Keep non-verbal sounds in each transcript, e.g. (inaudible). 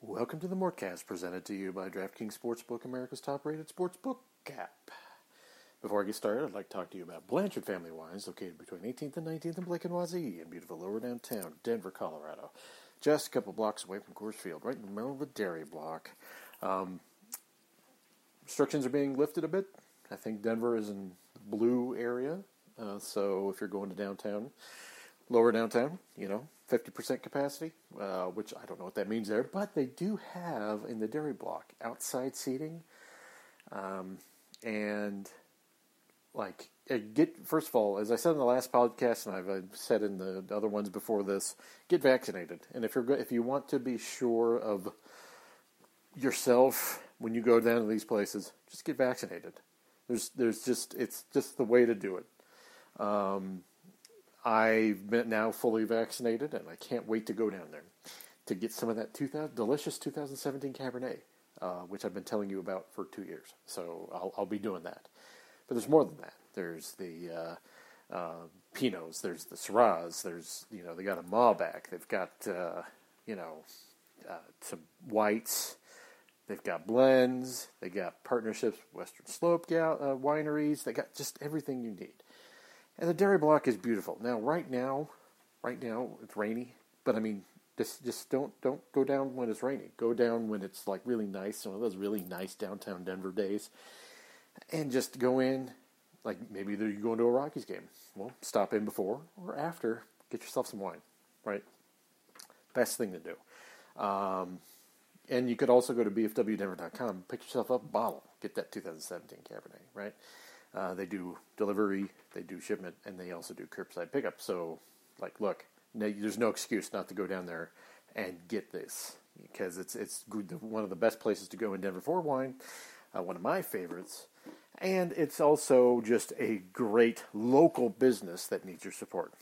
Welcome to the Mortcast, presented to you by DraftKings Sportsbook, America's top-rated sportsbook app. Before I get started, I'd like to talk to you about Blanchard Family Wines, located between 18th and 19th in Blake and Wazee, in beautiful lower downtown Denver, Colorado. Just a couple blocks away from Coors Field, right in the middle of the dairy block. Um, restrictions are being lifted a bit. I think Denver is in the blue area, uh, so if you're going to downtown, lower downtown, you know, 50% capacity, uh, which I don't know what that means there, but they do have in the dairy block outside seating. Um, and like uh, get first of all, as I said in the last podcast, and I've said in the other ones before this, get vaccinated. And if you're if you want to be sure of yourself when you go down to these places, just get vaccinated. There's there's just it's just the way to do it. Um, I've been now fully vaccinated, and I can't wait to go down there to get some of that 2000, delicious 2017 Cabernet, uh, which I've been telling you about for two years. So I'll, I'll be doing that. But there's more than that. There's the uh, uh, Pinots, there's the Syrahs, there's, you know, they got a Malbec, they've got, uh, you know, uh, some whites, they've got blends, they got partnerships Western Slope uh, wineries, they got just everything you need. And the dairy block is beautiful. Now, right now, right now it's rainy, but I mean, just just don't don't go down when it's raining. Go down when it's like really nice, one of those really nice downtown Denver days, and just go in. Like maybe you're going to a Rockies game. Well, stop in before or after. Get yourself some wine, right? Best thing to do. Um, and you could also go to bfwdenver.com, pick yourself up a bottle, get that 2017 Cabernet, right? Uh, they do delivery, they do shipment, and they also do curbside pickup. So, like, look, no, there's no excuse not to go down there and get this because it's it's one of the best places to go in Denver for wine, uh, one of my favorites, and it's also just a great local business that needs your support.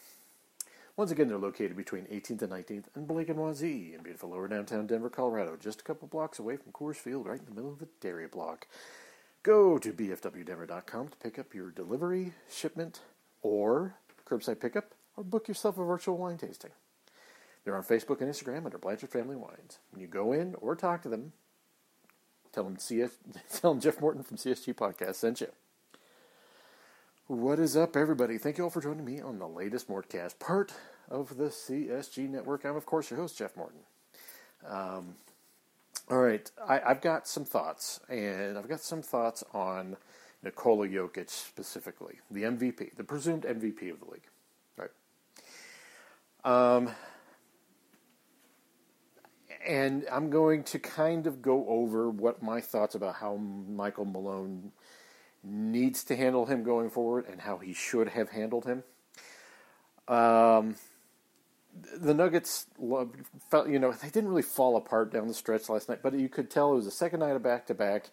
Once again, they're located between 18th and 19th and Blake and Wazee in beautiful lower downtown Denver, Colorado, just a couple blocks away from Coors Field, right in the middle of the dairy block. Go to bfwdenver.com to pick up your delivery, shipment, or curbside pickup, or book yourself a virtual wine tasting. They're on Facebook and Instagram under Blanchard Family Wines. When you go in or talk to them, tell them, CS, (laughs) tell them Jeff Morton from CSG Podcast sent you. What is up, everybody? Thank you all for joining me on the latest Mortcast, part of the CSG Network. I'm, of course, your host, Jeff Morton. Um, all right, I, have got some thoughts, and I've got some thoughts on Nikola Jokic specifically, the MVP, the presumed MVP of the league. Right. Um, and I'm going to kind of go over what my thoughts about how Michael Malone needs to handle him going forward and how he should have handled him. Um, the Nuggets, felt, you know, they didn't really fall apart down the stretch last night, but you could tell it was the second night of back to back.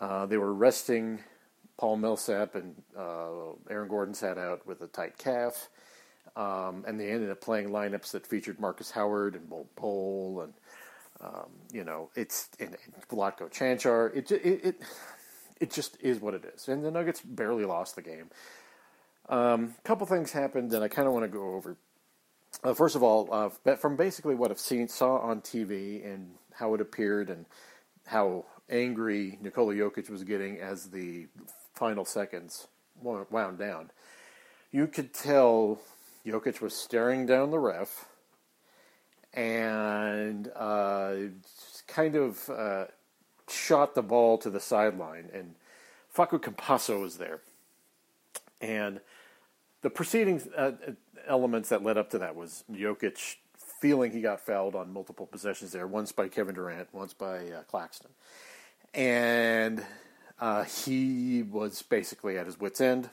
They were resting Paul Millsap and uh, Aaron Gordon sat out with a tight calf, um, and they ended up playing lineups that featured Marcus Howard and Bolt Bol and um, you know it's and, Vlatko Cancar. It, it it it just is what it is, and the Nuggets barely lost the game. A um, couple things happened, and I kind of want to go over uh, first of all, uh, from basically what I've seen, saw on TV, and how it appeared, and how angry Nikola Jokic was getting as the final seconds wound down, you could tell Jokic was staring down the ref and uh, kind of uh, shot the ball to the sideline, and Facu Campazzo was there, and the proceedings, uh, elements that led up to that was Jokic feeling he got fouled on multiple possessions there, once by Kevin Durant, once by uh, Claxton. And uh, he was basically at his wits' end.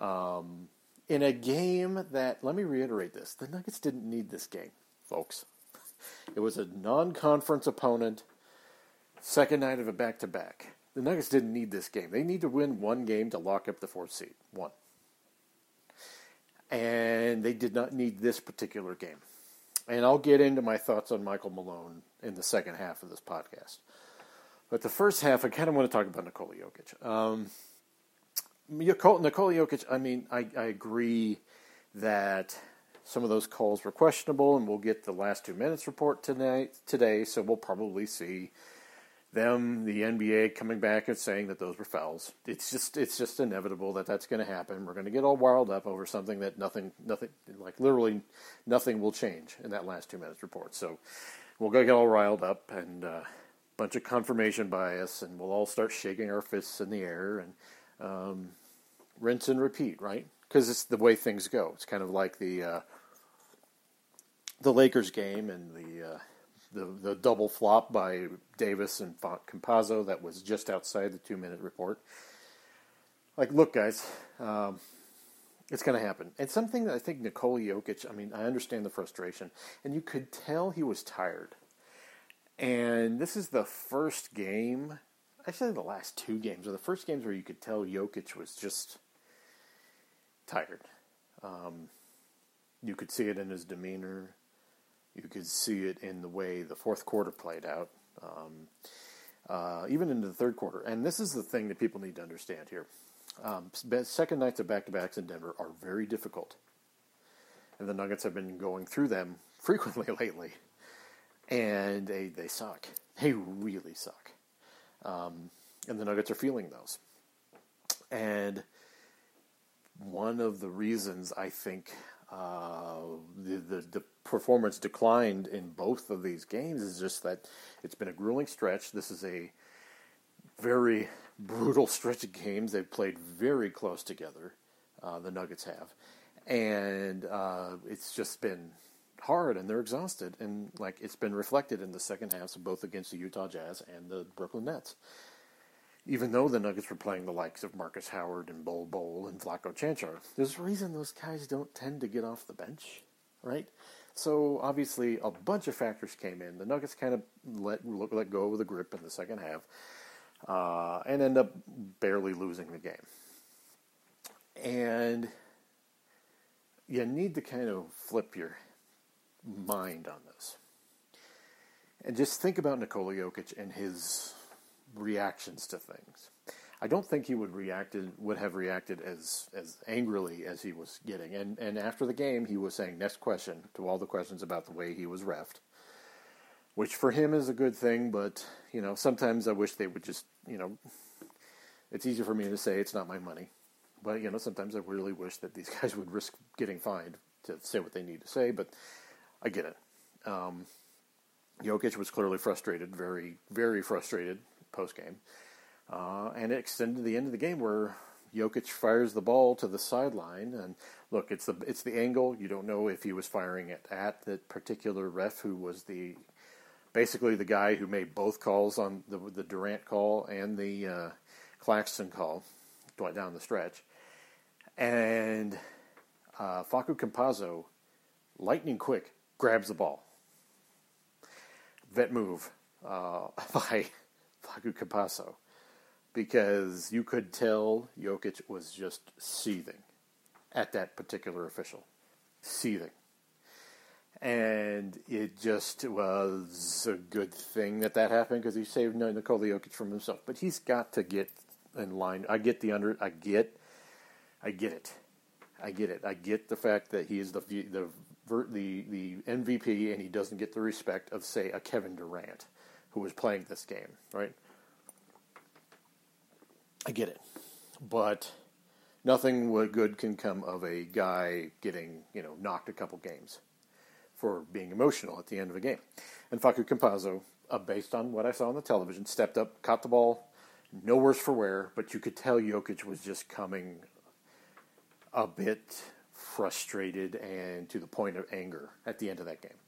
Um, in a game that, let me reiterate this, the Nuggets didn't need this game, folks. It was a non-conference opponent, second night of a back-to-back. The Nuggets didn't need this game. They need to win one game to lock up the fourth seed. One. And they did not need this particular game. And I'll get into my thoughts on Michael Malone in the second half of this podcast. But the first half, I kind of want to talk about Nikola Jokic. Um, Nikola Jokic, I mean, I, I agree that some of those calls were questionable, and we'll get the last two minutes report tonight today. So we'll probably see them, the NBA, coming back and saying that those were fouls. It's just it's just inevitable that that's going to happen. We're going to get all wild up over something that nothing nothing like literally nothing will change in that last two minutes report. So we'll go get all riled up and. Uh, bunch of confirmation bias, and we'll all start shaking our fists in the air and um, rinse and repeat, right? Because it's the way things go. It's kind of like the uh, the Lakers game and the, uh, the the double flop by Davis and Campazzo that was just outside the two minute report. Like, look, guys, um, it's going to happen. And something that I think Nikola Jokic. I mean, I understand the frustration, and you could tell he was tired. And this is the first game, actually the last two games, or the first games where you could tell Jokic was just tired. Um, you could see it in his demeanor. You could see it in the way the fourth quarter played out, um, uh, even into the third quarter. And this is the thing that people need to understand here. Um, second nights of back to backs in Denver are very difficult. And the Nuggets have been going through them (laughs) frequently lately and they they suck. They really suck. Um, and the Nuggets are feeling those. And one of the reasons I think uh, the, the, the performance declined in both of these games is just that it's been a grueling stretch. This is a very (laughs) brutal stretch of games. They've played very close together. Uh, the Nuggets have, and uh, it's just been hard and they're exhausted, and like it's been reflected in the second halves of both against the Utah Jazz and the Brooklyn Nets. Even though the Nuggets were playing the likes of Marcus Howard and Bol Bol and Vlatko Cancar, there's a reason those guys don't tend to get off the bench, right? So obviously, a bunch of factors came in. The Nuggets kind of let let go of the grip in the second half, uh, and end up barely losing the game. And you need to kind of flip your mind on this. And just think about Nikola Jokic and his reactions to things. I don't think he would reacted would have reacted as as angrily as he was getting. And and after the game, he was saying next question to all the questions about the way he was refed, which for him is a good thing. But you know, sometimes I wish they would just you know, it's easier for me to say it's not my money, but you know, sometimes I really wish that these (laughs) guys would risk getting fined to say what they need to say. But I get it. Um, Jokic was clearly frustrated, very, very frustrated post game. Uh, and it extended to the end of the game where Jokic fires the ball to the sideline. And look, it's the it's the angle. You don't know if he was firing it at the particular ref who was the basically the guy who made both calls on the the Durant call and the uh, Claxton call down the stretch. And uh, Facu Campazzo, lightning quick, grabs the ball. Vet move uh, (laughs) by Facu Campazzo because you could tell Jokic was just seething at that particular official. Seething. And it just was a good thing that that happened because he saved Nikola Jokic from himself. But he's got to get in line. I get the under. I get. I get it. I get it. I get the fact that he is the the the the MVP and he doesn't get the respect of say a Kevin Durant who was playing this game, right? I get it, but nothing good can come of a guy getting you know knocked a couple games for being emotional at the end of a game. And Facu Campazzo, uh, based on what I saw on the television, stepped up, caught the ball, no worse for wear, but you could tell Jokic was just coming a bit frustrated and to the point of anger at the end of that game.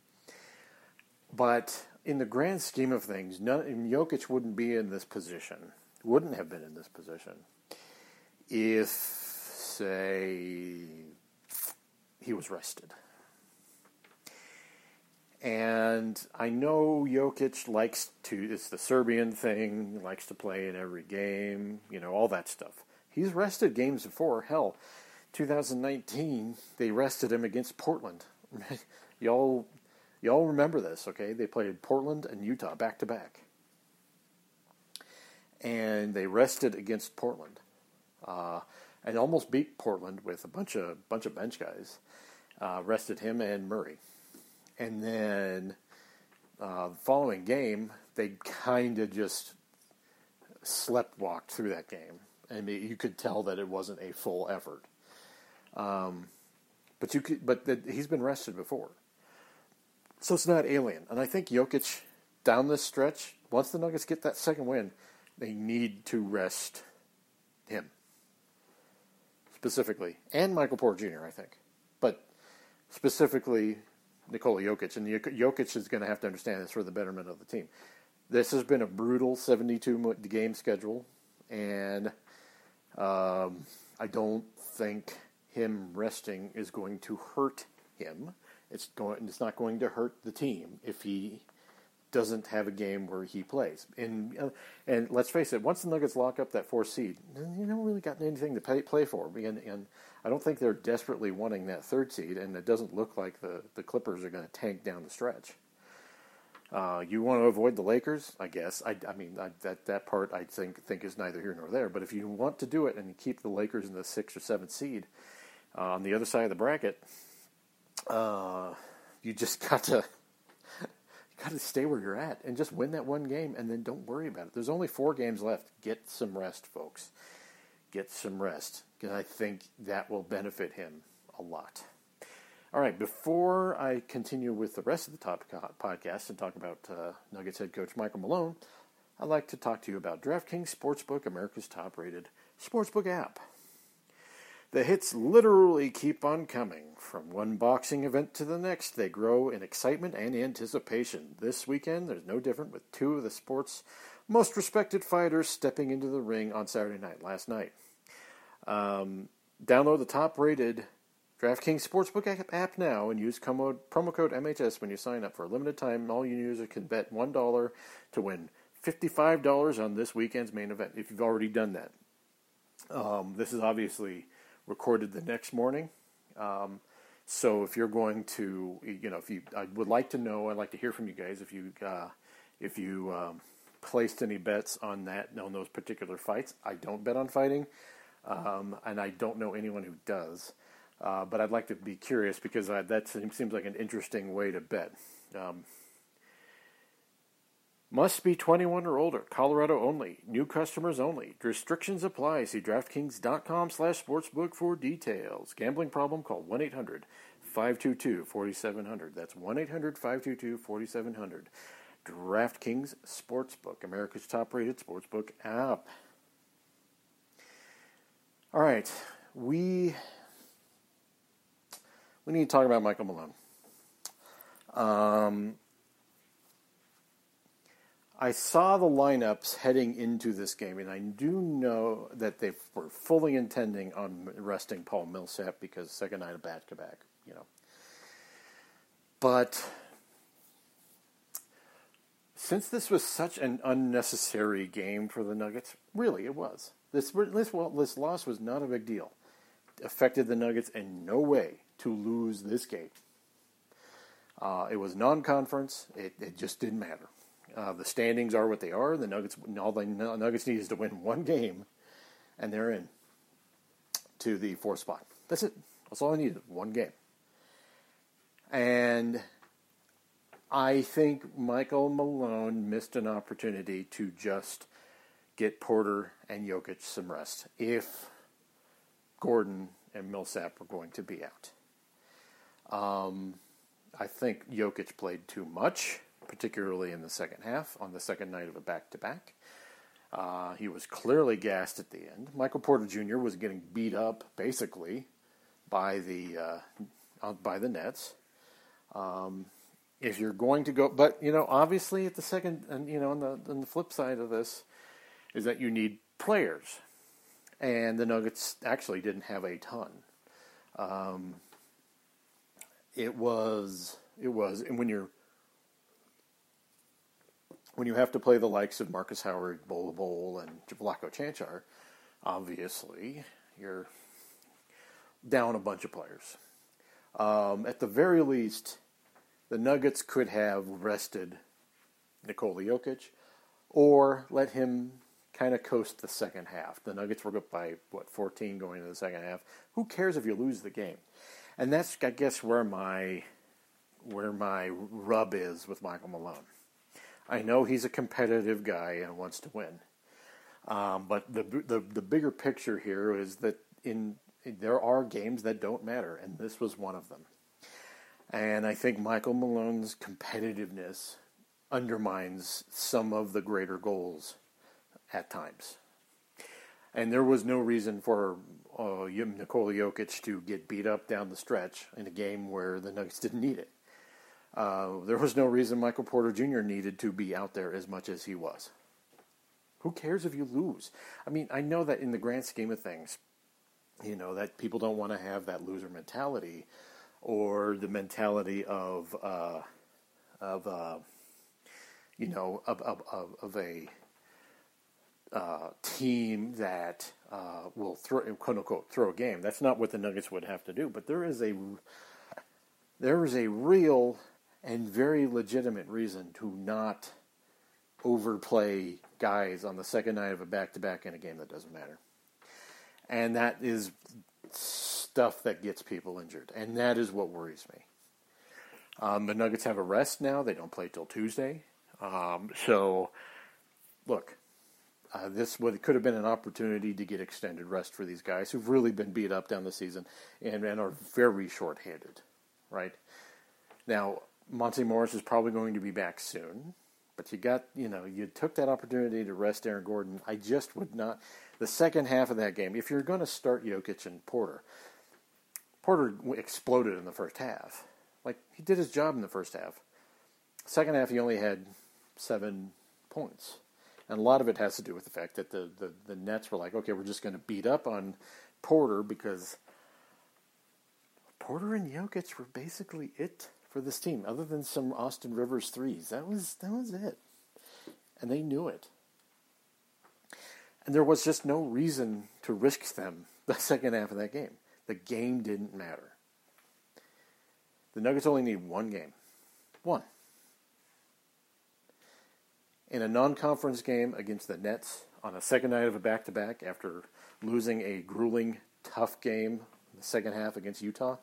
But in the grand scheme of things, none, Jokic wouldn't be in this position, wouldn't have been in this position if, say, he was rested. And I know Jokic likes to, it's the Serbian thing, likes to play in every game, you know, all that stuff. He's rested games before. Hell, 2019, they rested him against Portland. (laughs) y'all, y'all remember this, okay? They played Portland and Utah back to back. And they rested against Portland. Uh, and almost beat Portland with a bunch of bunch of bench guys. Uh, rested him and Murray. And then uh, the following game, they kind of just slept walked through that game. and you could tell that it wasn't a full effort. Um, but you could, but the, he's been rested before, so it's not alien. And I think Jokic down this stretch, once the Nuggets get that second win, they need to rest him specifically, and Michael Porter Jr. I think, but specifically Nikola Jokic, and Jokic is going to have to understand this for the betterment of the team. This has been a brutal 72 game schedule, and um, I don't think him resting is going to hurt him. It's going. It's not going to hurt the team if he doesn't have a game where he plays. And uh, and let's face it, once the Nuggets lock up that fourth seed, you don't really got anything to pay, play for. And, and I don't think they're desperately wanting that third seed, and it doesn't look like the, the Clippers are going to tank down the stretch. Uh, you want to avoid the Lakers, I guess. I, I mean, I, that that part I think think is neither here nor there. But if you want to do it and keep the Lakers in the sixth or seventh seed uh, on the other side of the bracket, uh, you just (laughs) got to got to stay where you're at and just win that one game, and then don't worry about it. There's only four games left. Get some rest, folks. Get some rest because I think that will benefit him a lot. All right, before I continue with the rest of the top podcast and talk about uh, Nuggets head coach Michael Malone, I'd like to talk to you about DraftKings Sportsbook, America's top rated sportsbook app. The hits literally keep on coming. From one boxing event to the next, they grow in excitement and anticipation. This weekend, there's no different with two of the sport's most respected fighters stepping into the ring on Saturday night, last night. Um, download the top rated DraftKings Sportsbook app now and use promo, code MHS when you sign up. For a limited time, all you users can bet $1 to win $55 on this weekend's main event if you've already done that. Um, this is obviously recorded the next morning. Um, so if you're going to, you know, if you, I would like to know, I'd like to hear from you guys if you, uh, if you um, placed any bets on that on those particular fights. I don't bet on fighting, um, and I don't know anyone who does. Uh, but I'd like to be curious because I, that seems like an interesting way to bet. Must be 21 or older. Colorado only. New customers only. Restrictions apply. See DraftKings.com slash sportsbook for details. Gambling problem? Call 1-800-522-4700. That's 1-800-522-4700. DraftKings Sportsbook, America's top-rated sportsbook app. All right, we we need to talk about Michael Malone. Um, I saw the lineups heading into this game, and I do know that they were fully intending on resting Paul Millsap because second night of back to back, you know. But since this was such an unnecessary game for the Nuggets, really it was. This this, well, this loss was not a big deal. It affected the Nuggets in no way to lose this game. Uh, it was non-conference. It, it just didn't matter. Uh, the standings are what they are. The Nuggets, all the Nuggets need is to win one game, and they're in to the fourth spot. That's it. That's all I needed. One game. And I think Michael Malone missed an opportunity to just get Porter and Jokic some rest if Gordon and Millsap were going to be out. Um, I think Jokic played too much particularly in the second half on the second night of a back to back. he was clearly gassed at the end. Michael Porter Jr. was getting beat up basically by the uh, by the Nets. Um, if you're going to go, but you know, obviously at the second, and you know, on the on the flip side of this is that you need players, and the Nuggets actually didn't have a ton. Um, it was it was, and when you're when you have to play the likes of Marcus Howard, Bol Bol, and Vlatko Cancar, obviously you're down a bunch of players. Um, at the very least, the Nuggets could have rested Nikola Jokic or let him kind of coast the second half. The Nuggets were up by, what, 14 going into the second half. Who cares if you lose the game? And that's, I guess, where my where my rub is with Michael Malone. I know he's a competitive guy and wants to win, um, but the, the the bigger picture here is that in there are games that don't matter, and this was one of them. And I think Michael Malone's competitiveness undermines some of the greater goals at times. And there was no reason for uh, Nikola Jokic to get beat up down the stretch in a game where the Nuggets didn't need it. Uh, there was no reason Michael Porter Jr. needed to be out there as much as he was. Who cares if you lose? I mean, I know that in the grand scheme of things, you know, that people don't want to have that loser mentality or the mentality of, uh, of uh, you know, of, of, of a uh, team that uh, will throw quote unquote throw a game. That's not what the Nuggets would have to do. But there is a there is a real and very legitimate reason to not overplay guys on the second night of a back to back in a game that doesn't matter. And that is stuff that gets people injured, and that is what worries me. Um, the Nuggets have a rest now; they don't play till Tuesday. Um, so, look, uh, this would, could have been an opportunity to get extended rest for these guys who've really been beat up down the season and, and are very short-handed, right? Now, Monte Morris is probably going to be back soon, but you got, you know, you took that opportunity to rest Aaron Gordon. I just would not. The second half of that game, if you're going to start Jokic and Porter, Porter exploded in the first half. Like, he did his job in the first half. Second half, he only had seven points. And a lot of it has to do with the fact that the, the, the Nets were like, okay, we're just going to beat up on Porter because Porter and Jokic were basically it for this team, other than some Austin Rivers threes. That was that was it. And they knew it. And there was just no reason to risk them (laughs) the second half of that game. The game didn't matter. The Nuggets only need one game. One in a non-conference game against the Nets on a second night of a back-to-back after losing a grueling, tough game in the second half against Utah.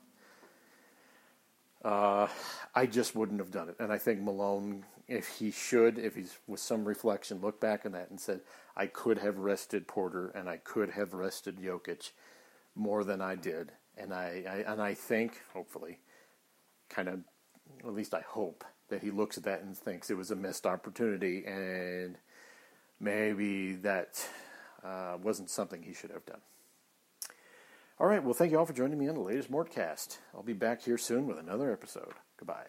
Uh, I just wouldn't have done it, and I think Malone, if he should, if he's with some reflection, look back on that and said, "I could have rested Porter and I could have rested Jokic more than I did," and I, I and I think, hopefully, kind of, at least I hope that he looks at that and thinks it was a missed opportunity and maybe that uh, wasn't something he should have done. All right, well, thank you all for joining me on the latest Mortcast. I'll be back here soon with another episode. Goodbye.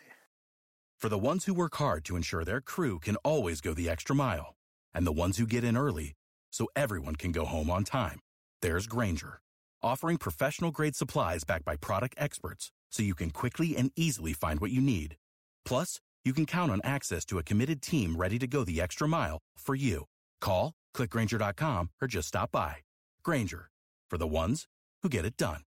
For the ones who work hard to ensure their crew can always go the extra mile, and the ones who get in early so everyone can go home on time, there's Grainger, offering professional grade supplies backed by product experts so you can quickly and easily find what you need. Plus, you can count on access to a committed team ready to go the extra mile for you. Call, clickgrainger.com, or just stop by. Grainger, for the ones who get it done.